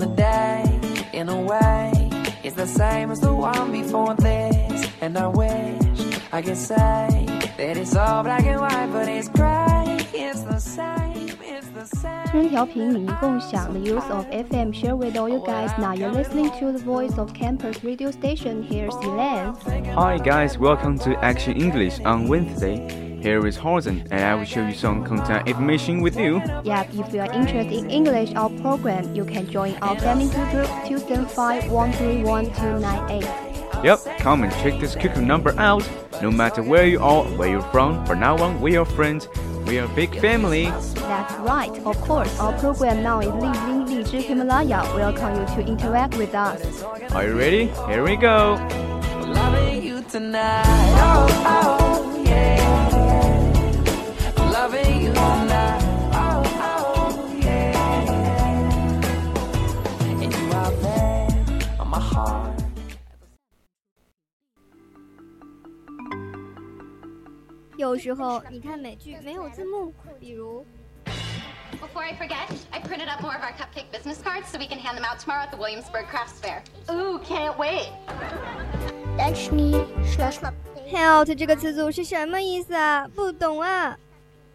The day, in a way, is the same as the one before this. And I wish I could say that it's all black and white, but it's gray. It's the same. It's the same. 私人调频与您共享 the use of FM share with all you guys. Now you're listening to the voice of campus radio station. Here's Elaine. Hi guys, welcome to Action English on Wednesday. Here is Horizon, and I will show you some content information with you. Yep, if you are interested in English or program, you can join our family group 275 Yep, come and check this QQ number out. No matter where you are, where you're from, from now on, we are friends. We are a big family. That's right, of course. Our program now is leading Lizhi Himalaya. Welcome you to interact with us. Are you ready? Here we go. Loving you tonight. Oh, oh, 时候你看美剧没有字幕，比如。Before I forget, I printed up more of our cupcake business cards so we can hand them out tomorrow at the Williamsburg Crafts Fair. Ooh, can't wait. Help 这个词组是什么意思啊？不懂啊。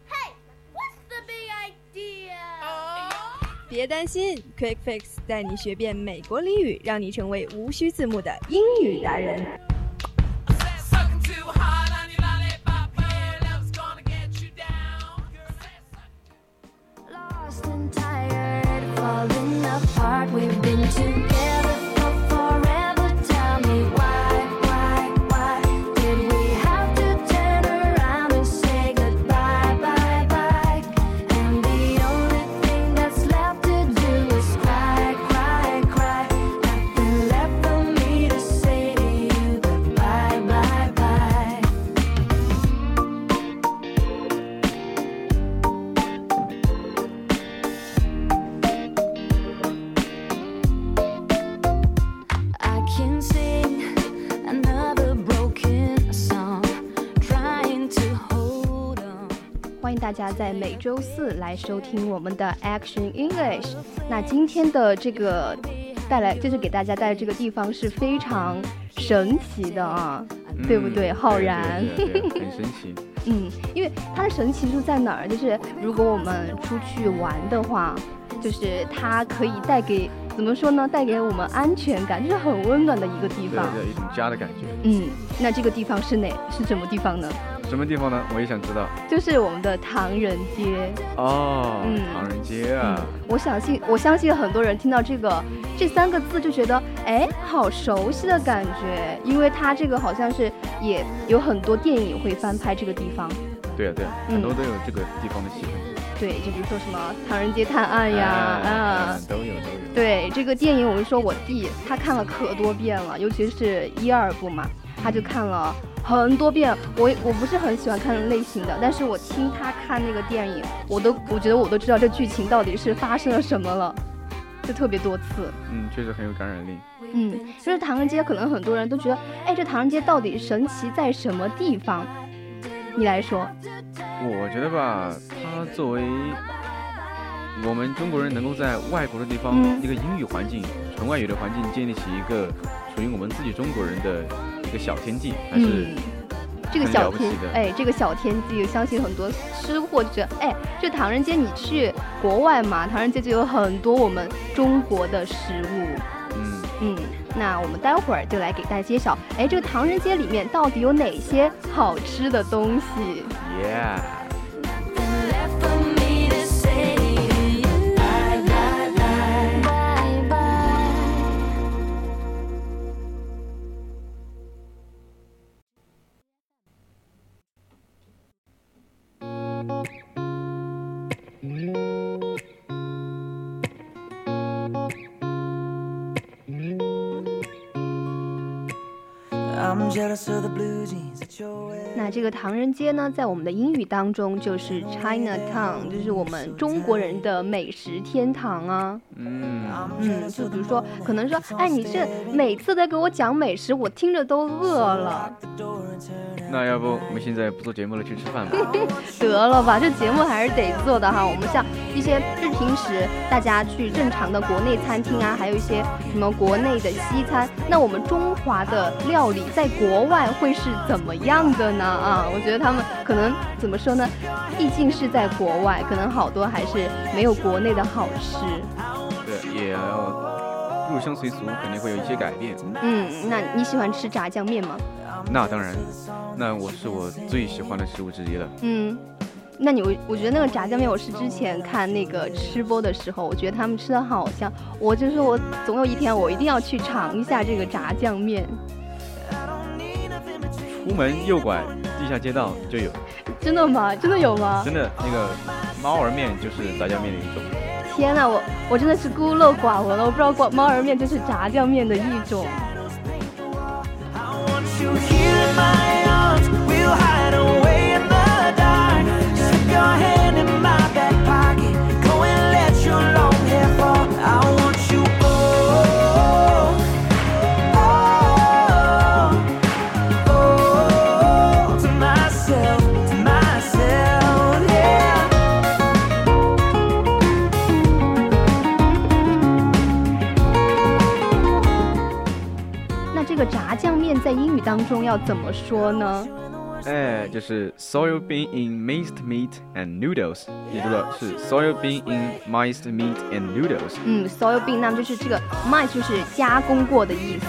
Hey, what's the big idea? 别担心，Quick Fix 带你学遍美国俚语，让你成为无需字幕的英语达人。家在每周四来收听我们的 Action English。那今天的这个带来，就是给大家带来这个地方是非常神奇的啊，对不对？浩然，很神奇。嗯，因为它的神奇就在哪儿？就是如果我们出去玩的话，就是它可以带给怎么说呢？带给我们安全感，就是很温暖的一个地方，对，一种家的感觉。嗯，那这个地方是哪？是什么地方呢？什么地方呢？我也想知道。就是我们的唐人街哦，嗯，唐人街啊。我相信，我相信很多人听到这个这三个字就觉得，哎，好熟悉的感觉，因为它这个好像是也有很多电影会翻拍这个地方。对啊，对啊，很多都有这个地方的戏份。对，就比如说什么《唐人街探案》呀，啊，都有都有。对，这个电影，我就说我弟他看了可多遍了，尤其是一二部嘛，他就看了。很多遍，我我不是很喜欢看类型的，但是我听他看那个电影，我都我觉得我都知道这剧情到底是发生了什么了，就特别多次。嗯，确实很有感染力。嗯，就是唐人街，可能很多人都觉得，哎，这唐人街到底神奇在什么地方？你来说。我觉得吧，它作为我们中国人能够在外国的地方一个英语环境、纯外语的环境建立起一个属于我们自己中国人的。一个小天地，还是这个小天哎，这个小天地，相信很多吃货就觉得，哎，这唐人街你去国外嘛，唐人街就有很多我们中国的食物。嗯嗯，那我们待会儿就来给大家揭晓，哎，这个唐人街里面到底有哪些好吃的东西？Yeah。那这个唐人街呢，在我们的英语当中就是 Chinatown，就是我们中国人的美食天堂啊。嗯嗯，就比如说，可能说，哎，你是每次在给我讲美食，我听着都饿了。那要不我们现在不做节目了，去吃饭吧？得了吧，这节目还是得做的哈。我们像一些日平时大家去正常的国内餐厅啊，还有一些什么国内的西餐，那我们中华的料理在国外会是怎么样的呢？啊，我觉得他们可能怎么说呢？毕竟是在国外，可能好多还是没有国内的好吃。对，也要入乡随俗，肯定会有一些改变。嗯，那你喜欢吃炸酱面吗？那当然，那我是我最喜欢的食物之一了。嗯，那你我我觉得那个炸酱面，我是之前看那个吃播的时候，我觉得他们吃的好香，我就说我总有一天我一定要去尝一下这个炸酱面。出门右拐地下街道就有。真的吗？真的有吗？真的，那个猫儿面就是炸酱面的一种。天哪，我我真的是孤陋寡闻了，我不知道广猫儿面就是炸酱面的一种。在英语当中要怎么说呢？哎，就是 soy bean in minced meat and noodles，记住了，是 soy bean in minced meat and noodles。嗯，soy bean 那么就是这个 minced 就是加工过的意思。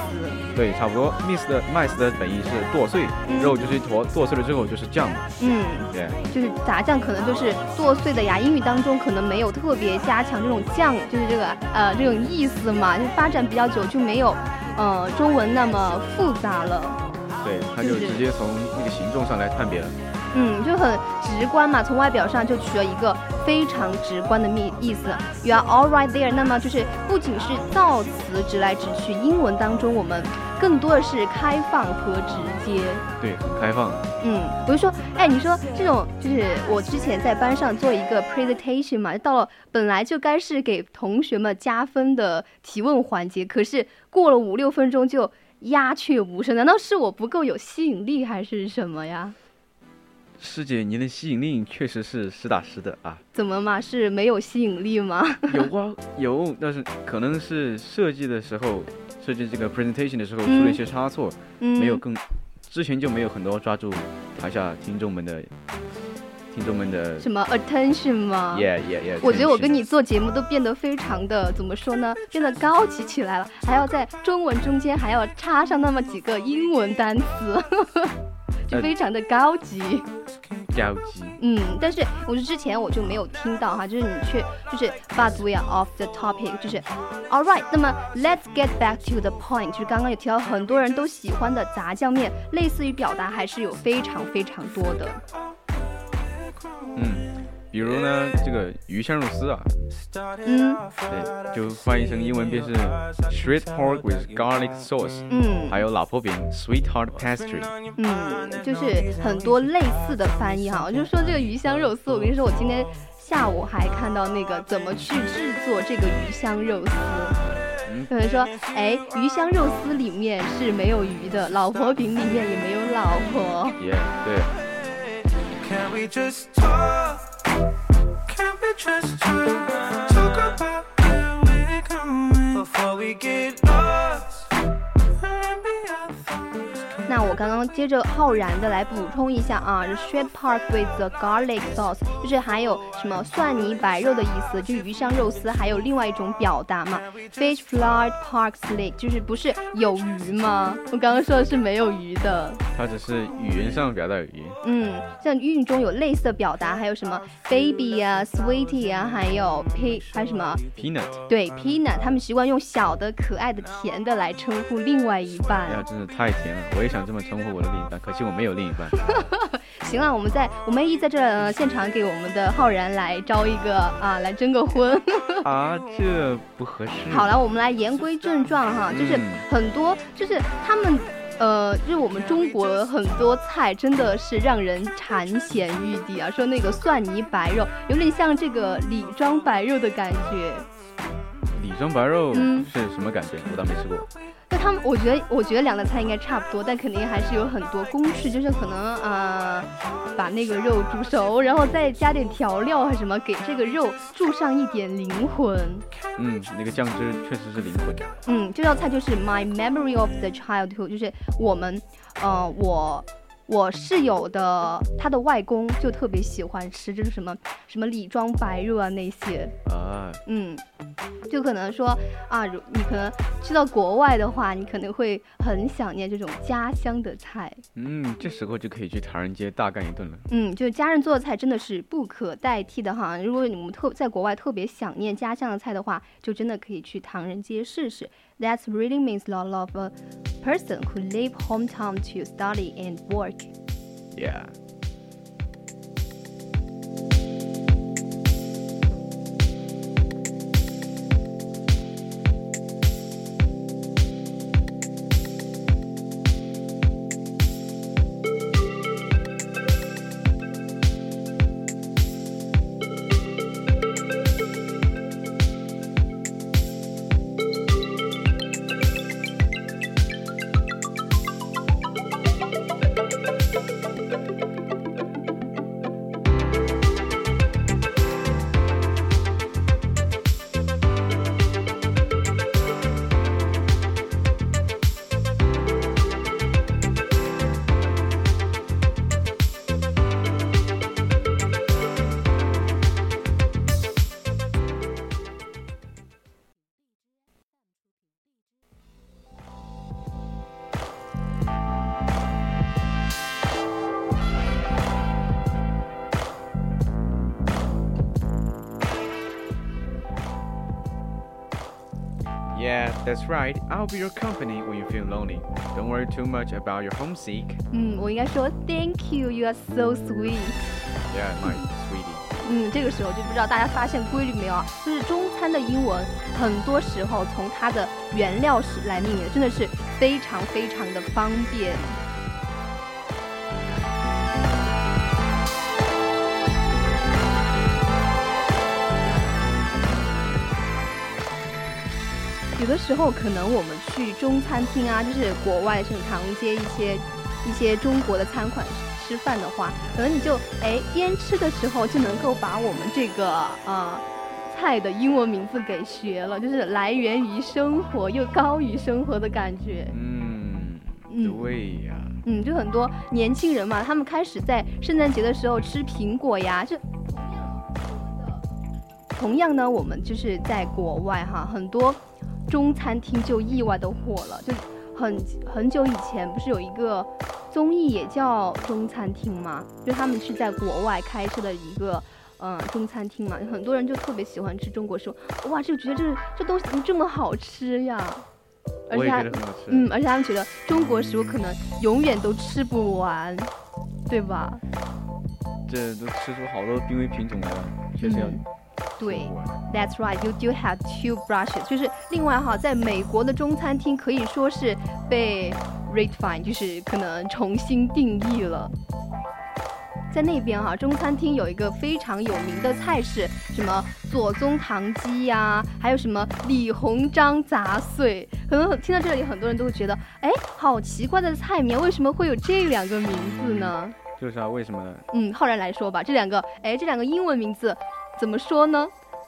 对，差不多。minced 的 minced 的本意是剁碎，肉就是一坨，剁碎了之后就是酱嘛。嗯，对，就是炸酱可能就是剁碎的呀。英语当中可能没有特别加强这种酱，就是这个呃这种意思嘛，就发展比较久就没有。呃，中文那么复杂了，对，他就直接从那个形状上来判别了。嗯，就很直观嘛，从外表上就取了一个非常直观的意意思。You are all right there。那么就是不仅是造词直来直去，英文当中我们更多的是开放和直接。对，很开放。嗯，我就说，哎，你说这种就是我之前在班上做一个 presentation 嘛，到了本来就该是给同学们加分的提问环节，可是过了五六分钟就鸦雀无声，难道是我不够有吸引力还是什么呀？师姐，您的吸引力确实是实打实的啊！怎么嘛？是没有吸引力吗？有啊，有，但是可能是设计的时候，设计这个 presentation 的时候出了一些差错，没有更之前就没有很多抓住台下听众们的听众们的什么 attention 吗？Yeah yeah yeah！我觉得我跟你做节目都变得非常的怎么说呢？变得高级起来了，还要在中文中间还要插上那么几个英文单词。就非常的高级，高级。嗯，但是我是之前我就没有听到哈，就是你去就是 but we are off the topic，就是 all right。那么 let's get back to the point，就是刚刚有提到很多人都喜欢的炸酱面，类似于表达还是有非常非常多的。嗯。比如呢，这个鱼香肉丝啊，嗯，对，就翻译成英文便是 street pork with garlic sauce，嗯，还有老婆饼 sweetheart pastry，嗯，就是很多类似的翻译哈。我就说这个鱼香肉丝，我跟你说，我今天下午还看到那个怎么去制作这个鱼香肉丝，有人说，哎，鱼香肉丝里面是没有鱼的，老婆饼里面也没有老婆，耶，对。Can we just talk 刚刚接着浩然的来补充一下啊，shred park with the garlic sauce，就是还有什么蒜泥白肉的意思，就鱼香肉丝，还有另外一种表达嘛，fish fillet pork steak，就是不是有鱼吗？我刚刚说的是没有鱼的，它只是语言上表达有鱼。嗯，像韵中有类似的表达，还有什么 baby 啊，sweetie 啊，还有 p 还有什么 peanut，对 peanut，他们习惯用小的、可爱的、甜的来称呼另外一半。哎呀，真的太甜了，我也想。这么称呼我的另一半，可惜我没有另一半。行了，我们在我们一在这现场给我们的浩然来招一个啊，来征个婚 啊，这不合适。好了，我们来言归正传哈，就是很多就是他们呃，就是我们中国很多菜真的是让人馋涎欲滴啊。说那个蒜泥白肉，有点像这个李庄白肉的感觉。李庄白肉是什么感觉？我倒没吃过。那他们，我觉得，我觉得两个菜应该差不多，但肯定还是有很多公式，就是可能啊，把那个肉煮熟，然后再加点调料啊什么，给这个肉注上一点灵魂。嗯，那个酱汁确实是灵魂。嗯，这道菜就是 My Memory of the Childhood，就是我们，呃，我。我室友的他的外公就特别喜欢吃，就是什么什么李庄白肉啊那些啊，嗯，就可能说啊，你可能去到国外的话，你可能会很想念这种家乡的菜。嗯，这时候就可以去唐人街大干一顿了。嗯，就是家人做的菜真的是不可代替的哈。如果你们特在国外特别想念家乡的菜的话，就真的可以去唐人街试试。That really means a lot of a person who leave hometown to study and work. Yeah. That's right. I'll be your company when you feel lonely. Don't worry too much about your homesick. 嗯，我应该说 Thank you. You are so sweet. Yeah, my sweetie. 嗯，这个时候就不知道大家发现规律没有啊？就是中餐的英文很多时候从它的原料是来命名，真的是非常非常的方便。有的时候，可能我们去中餐厅啊，就是国外这种唐街一些一些中国的餐馆吃饭的话，可能你就哎边吃的时候就能够把我们这个啊菜的英文名字给学了，就是来源于生活又高于生活的感觉。嗯，对呀。嗯，就很多年轻人嘛，他们开始在圣诞节的时候吃苹果呀，就同样呢，我们就是在国外哈，很多。中餐厅就意外的火了，就很很久以前不是有一个综艺也叫中餐厅吗？就他们是在国外开设的一个嗯中餐厅嘛，很多人就特别喜欢吃中国食物，哇，就觉得这这东西怎么这么好吃呀？而且很好吃。嗯，而且他们觉得中国食物可能永远都吃不完，对吧？这都吃出好多濒危品种来了，确实要。对，That's right. You do have two brushes. 就是另外哈，在美国的中餐厅可以说是被 redefine，就是可能重新定义了。在那边哈，中餐厅有一个非常有名的菜式，什么左宗棠鸡呀，还有什么李鸿章杂碎。可能听到这里，很多人都会觉得，哎，好奇怪的菜名，为什么会有这两个名字呢？就是啊，为什么呢？嗯，浩然来说吧，这两个，哎，这两个英文名字。怎么说呢？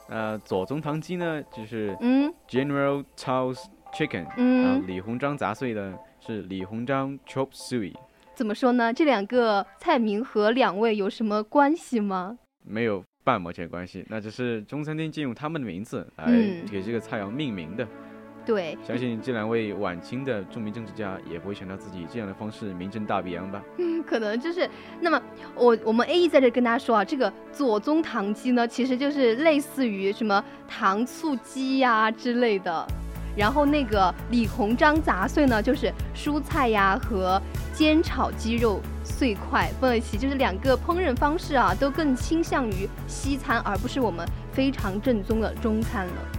呃，左宗棠鸡呢，就是嗯，General Tso's Chicken。嗯，李鸿章杂碎的是李鸿章 Chop Suey。怎么说呢？这两个菜名和两位有什么关系吗？没有半毛钱关系，那只是中餐厅借用他们的名字来给这个菜肴命名的。对，相信这两位晚清的著名政治家也不会想到自己这样的方式名震大北洋吧？嗯，可能就是。那么我我们 A E 在这跟大家说啊，这个左宗棠鸡呢，其实就是类似于什么糖醋鸡呀之类的。然后那个李鸿章杂碎呢，就是蔬菜呀和煎炒鸡肉碎块放在一起，就是两个烹饪方式啊，都更倾向于西餐，而不是我们非常正宗的中餐了。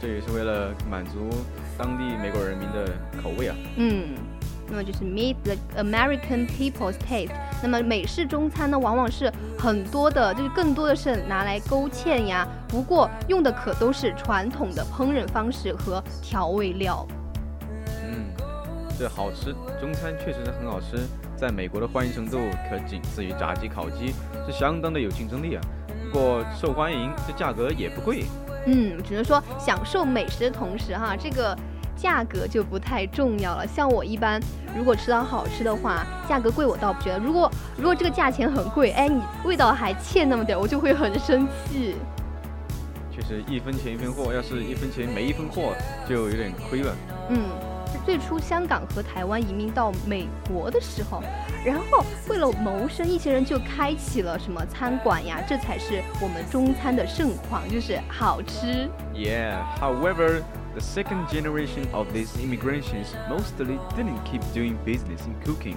这也是为了满足当地美国人民的口味啊。嗯，那么就是 meet the American people's taste。那么美式中餐呢，往往是很多的，就是更多的是拿来勾芡呀。不过用的可都是传统的烹饪方式和调味料。嗯，这好吃，中餐确实是很好吃，在美国的欢迎程度可仅次于炸鸡、烤鸡，是相当的有竞争力啊。不过受欢迎，这价格也不贵。嗯，只能说享受美食的同时哈，这个价格就不太重要了。像我一般，如果吃到好吃的话，价格贵我倒不觉得。如果如果这个价钱很贵，哎，你味道还欠那么点，我就会很生气。确实，一分钱一分货，要是一分钱没一分货，就有点亏了。嗯。最初香港和台湾移民到美国的时候，然后为了谋生，一些人就开启了什么餐馆呀，这才是我们中餐的盛况，就是好吃。Yeah, however, the second generation of these immigrations mostly didn't keep doing business in cooking.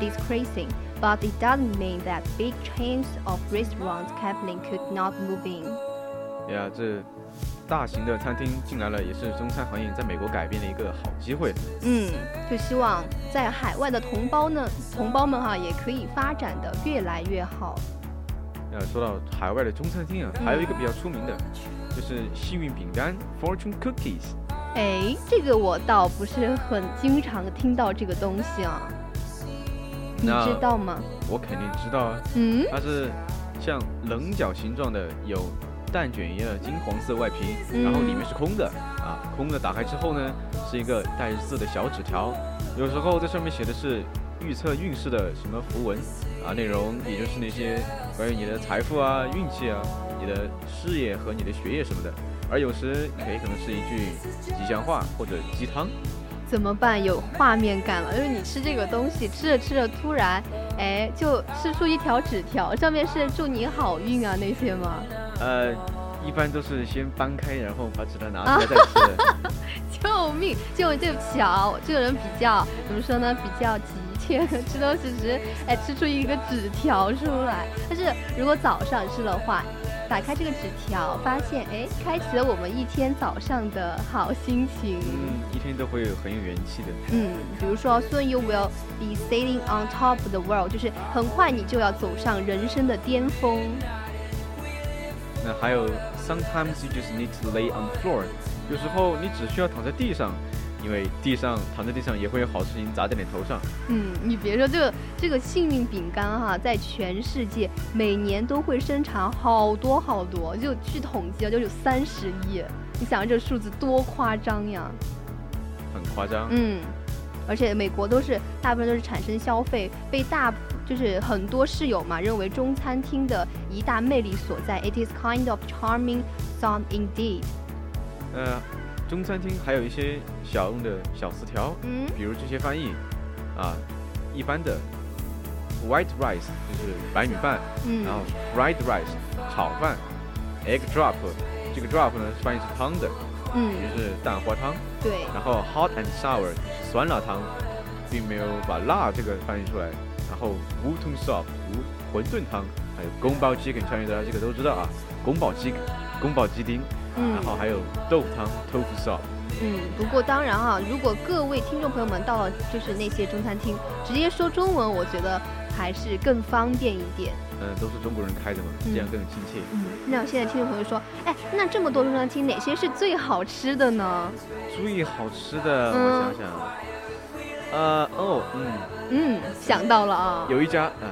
decreasing. But it doesn't mean that big chains of restaurants Kaplan could not move in. Yeah，，这大型的餐厅进来了，也是中餐行业在美国改变的一个好机会。嗯，就希望在海外的同胞呢，同胞们哈，也可以发展的越来越好。呃，说到海外的中餐厅啊，还有一个比较出名的，就是幸运饼干 （Fortune Cookies）。哎，这个我倒不是很经常听到这个东西啊，你知道吗？我肯定知道啊。嗯，它是像棱角形状的，有。蛋卷一样的金黄色外皮，然后里面是空的啊，空的打开之后呢，是一个带字的小纸条，有时候在上面写的是预测运势的什么符文啊，内容也就是那些关于你的财富啊、运气啊、你的事业和你的学业什么的，而有时也可能是一句吉祥话或者鸡汤。怎么办？有画面感了，因为你吃这个东西，吃着吃着突然，哎，就吃出一条纸条，上面是祝你好运啊那些吗？呃，一般都是先搬开，然后把纸条拿出来再吃。救命！就对不起啊，我这个人比较怎么说呢？比较急切，吃东西时哎吃出一个纸条出来。但是如果早上吃的话，打开这个纸条，发现哎，开启了我们一天早上的好心情。嗯，一天都会有很有元气的。嗯，比如说，Soon you will be sitting on top of the world，就是很快你就要走上人生的巅峰。那还有，sometimes you just need to lay on floor，有时候你只需要躺在地上，因为地上躺在地上也会有好事情砸在你头上。嗯，你别说这个这个幸运饼干哈，在全世界每年都会生产好多好多，就据统计啊，就有三十亿。你想这数字多夸张呀？很夸张。嗯，而且美国都是大部分都是产生消费，被大。就是很多室友嘛认为中餐厅的一大魅力所在，It is kind of charming sound indeed。呃，中餐厅还有一些小用的小词条，嗯，比如这些翻译，啊，一般的 white rice 就是白米饭，嗯，然后 fried rice 炒饭，egg drop 这个 drop 呢翻译是汤的，嗯，也就是蛋花汤，对，然后 hot and sour 酸辣汤，并没有把辣这个翻译出来。然后乌通 soup 馄饨汤，还有宫保鸡丁，相信大家这个都知道啊，宫保鸡宫保鸡丁，然后还有豆腐汤 tofu soup。嗯，不过当然啊，如果各位听众朋友们到了就是那些中餐厅，直接说中文，我觉得还是更方便一点。嗯，都是中国人开的嘛，这样更亲切。嗯，那现在听众朋友说，哎，那这么多中餐厅，哪些是最好吃的呢？最好吃的，我想想。呃哦嗯嗯想到了啊，有一家啊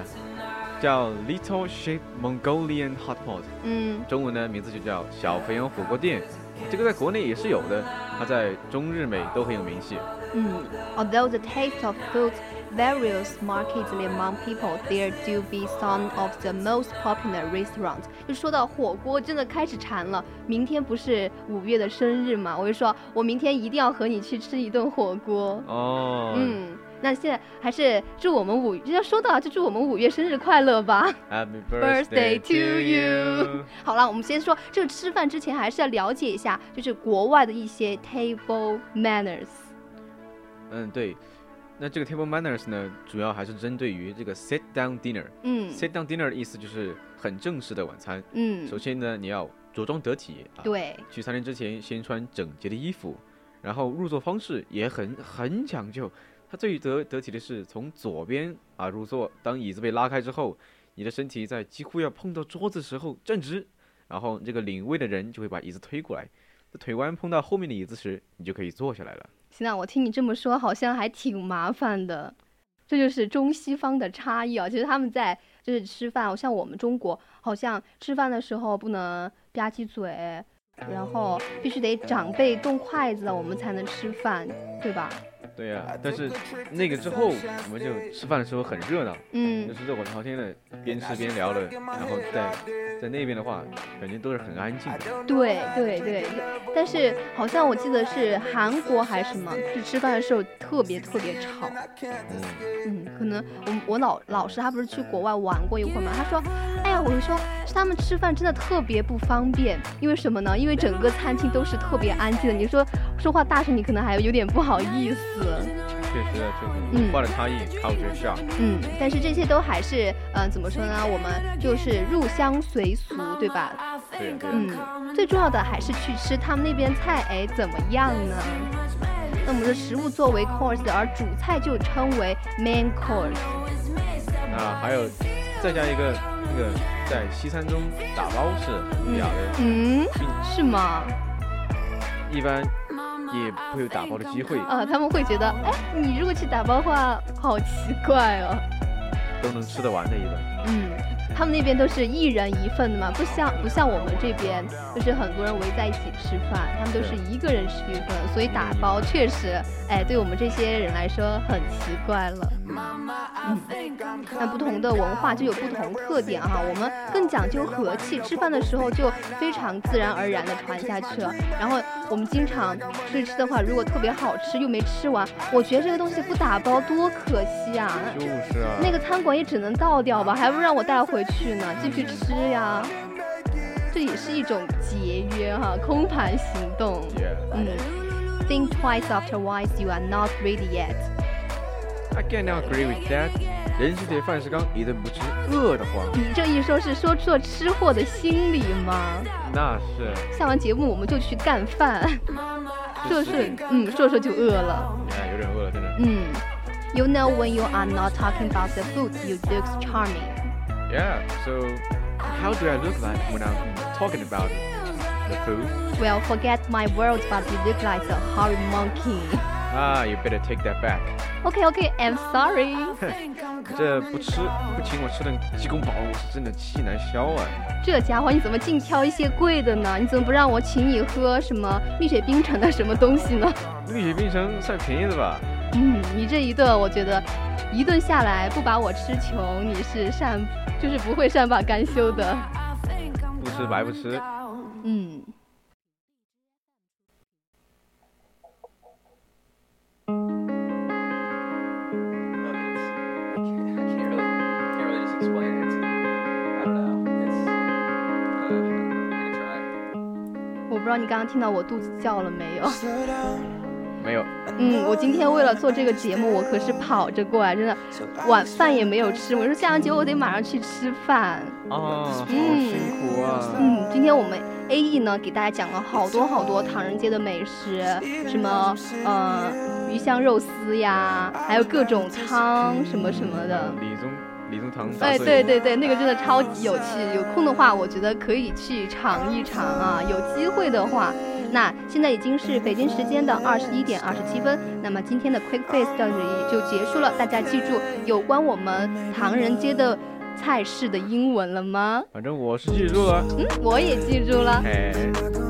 叫 Little Sheep Mongolian Hot Pot，嗯，中文呢名字就叫小肥羊火锅店，这个在国内也是有的，它在中日美都很有名气。嗯，Although the taste of food varies markedly among people, there do be some of the most popular restaurants。就说到火锅，真的开始馋了。明天不是五月的生日嘛，我就说我明天一定要和你去吃一顿火锅。哦，嗯。那现在还是祝我们五，就要说到就祝我们五月生日快乐吧。Happy birthday to you。好了，我们先说这个吃饭之前还是要了解一下，就是国外的一些 table manners。嗯，对。那这个 table manners 呢，主要还是针对于这个 sit down dinner。嗯，sit down dinner 的意思就是很正式的晚餐。嗯，首先呢，你要着装得体。啊对。去餐厅之前先穿整洁的衣服，然后入座方式也很很讲究。它最得得体的是从左边啊入座，当椅子被拉开之后，你的身体在几乎要碰到桌子时候站直，然后这个领位的人就会把椅子推过来，腿弯碰到后面的椅子时，你就可以坐下来了。行啊，我听你这么说，好像还挺麻烦的。这就是中西方的差异啊。其实他们在就是吃饭，像我们中国，好像吃饭的时候不能吧唧嘴，然后必须得长辈动筷子，我们才能吃饭，对吧？对呀，但是那个之后，我们就吃饭的时候很热闹，嗯，就是热火朝天的，边吃边聊的，然后在在那边的话，感觉都是很安静的。对对对，但是好像我记得是韩国还是什么，就吃饭的时候特别特别吵。嗯嗯，可能我我老老师他不是去国外玩过一会儿嘛，他说，哎呀，我就说他们吃饭真的特别不方便，因为什么呢？因为整个餐厅都是特别安静的，你说说话大声，你可能还有点不好意思。确实啊，确实文化的差异，culture shock。嗯，但是这些都还是，嗯，怎么说呢？我们就是入乡随俗，对吧？对对。嗯，最重要的还是去吃他们那边菜，哎，怎么样呢？那我们的食物作为 course，而主菜就称为 main course。那还有再加一个那个在西餐中打包是很雅的。嗯，是吗？一般。也不会有打包的机会啊！他们会觉得，哎，你如果去打包的话，好奇怪哦。都能吃得完的一顿。嗯。他们那边都是一人一份的嘛，不像不像我们这边，就是很多人围在一起吃饭，他们都是一个人吃一份，所以打包确实，哎，对我们这些人来说很奇怪了。嗯，那不同的文化就有不同特点哈，我们更讲究和气，吃饭的时候就非常自然而然的传下去了。然后我们经常出去吃的话，如果特别好吃又没吃完，我觉得这个东西不打包多可惜啊。就是啊。那个餐馆也只能倒掉吧，还不让我带回。去呢，继续吃呀，这也是一种节约哈，空盘行动。嗯，Think twice after wise, you are not ready yet. I cannot agree with that. 人是铁，饭是钢，一顿不吃饿得慌。你这一说，是说出了吃货的心理吗？那是。下完节目我们就去干饭。说说，嗯，说说就饿了。哎，有点饿了，真的。嗯，You know when you are not talking about the food, you look charming. Yeah, so how do I look like when I'm talking about the food? Well, forget my words, but you look like a hairy monkey. Ah, you better take that back. Okay, okay, I'm sorry. 这不吃不请我吃顿鸡公煲，我是真的气难消啊！这家伙你怎么净挑一些贵的呢？你怎么不让我请你喝什么蜜雪冰城的什么东西呢？蜜雪冰城算便宜的吧？ 嗯，你这一顿，我觉得一顿下来不把我吃穷，你是善。就是不会善罢甘休的，不吃白不吃。嗯。我不知道你刚刚听到我肚子叫了没有？没有。嗯，我今天为了做这个节目，我可是跑着过来，真的，晚饭也没有吃。我说下完节目我得马上去吃饭。啊，好辛苦啊。嗯，今天我们 A E 呢给大家讲了好多好多唐人街的美食，什么呃鱼香肉丝呀，还有各种汤什么什么的。李宗李宗堂。哎，对对对，那个真的超级有趣。有空的话，我觉得可以去尝一尝啊。有机会的话。那现在已经是北京时间的二十一点二十七分，那么今天的 Quick Face 到这里就结束了。大家记住有关我们唐人街的菜式的英文了吗？反正我是记住了，嗯，我也记住了。哎。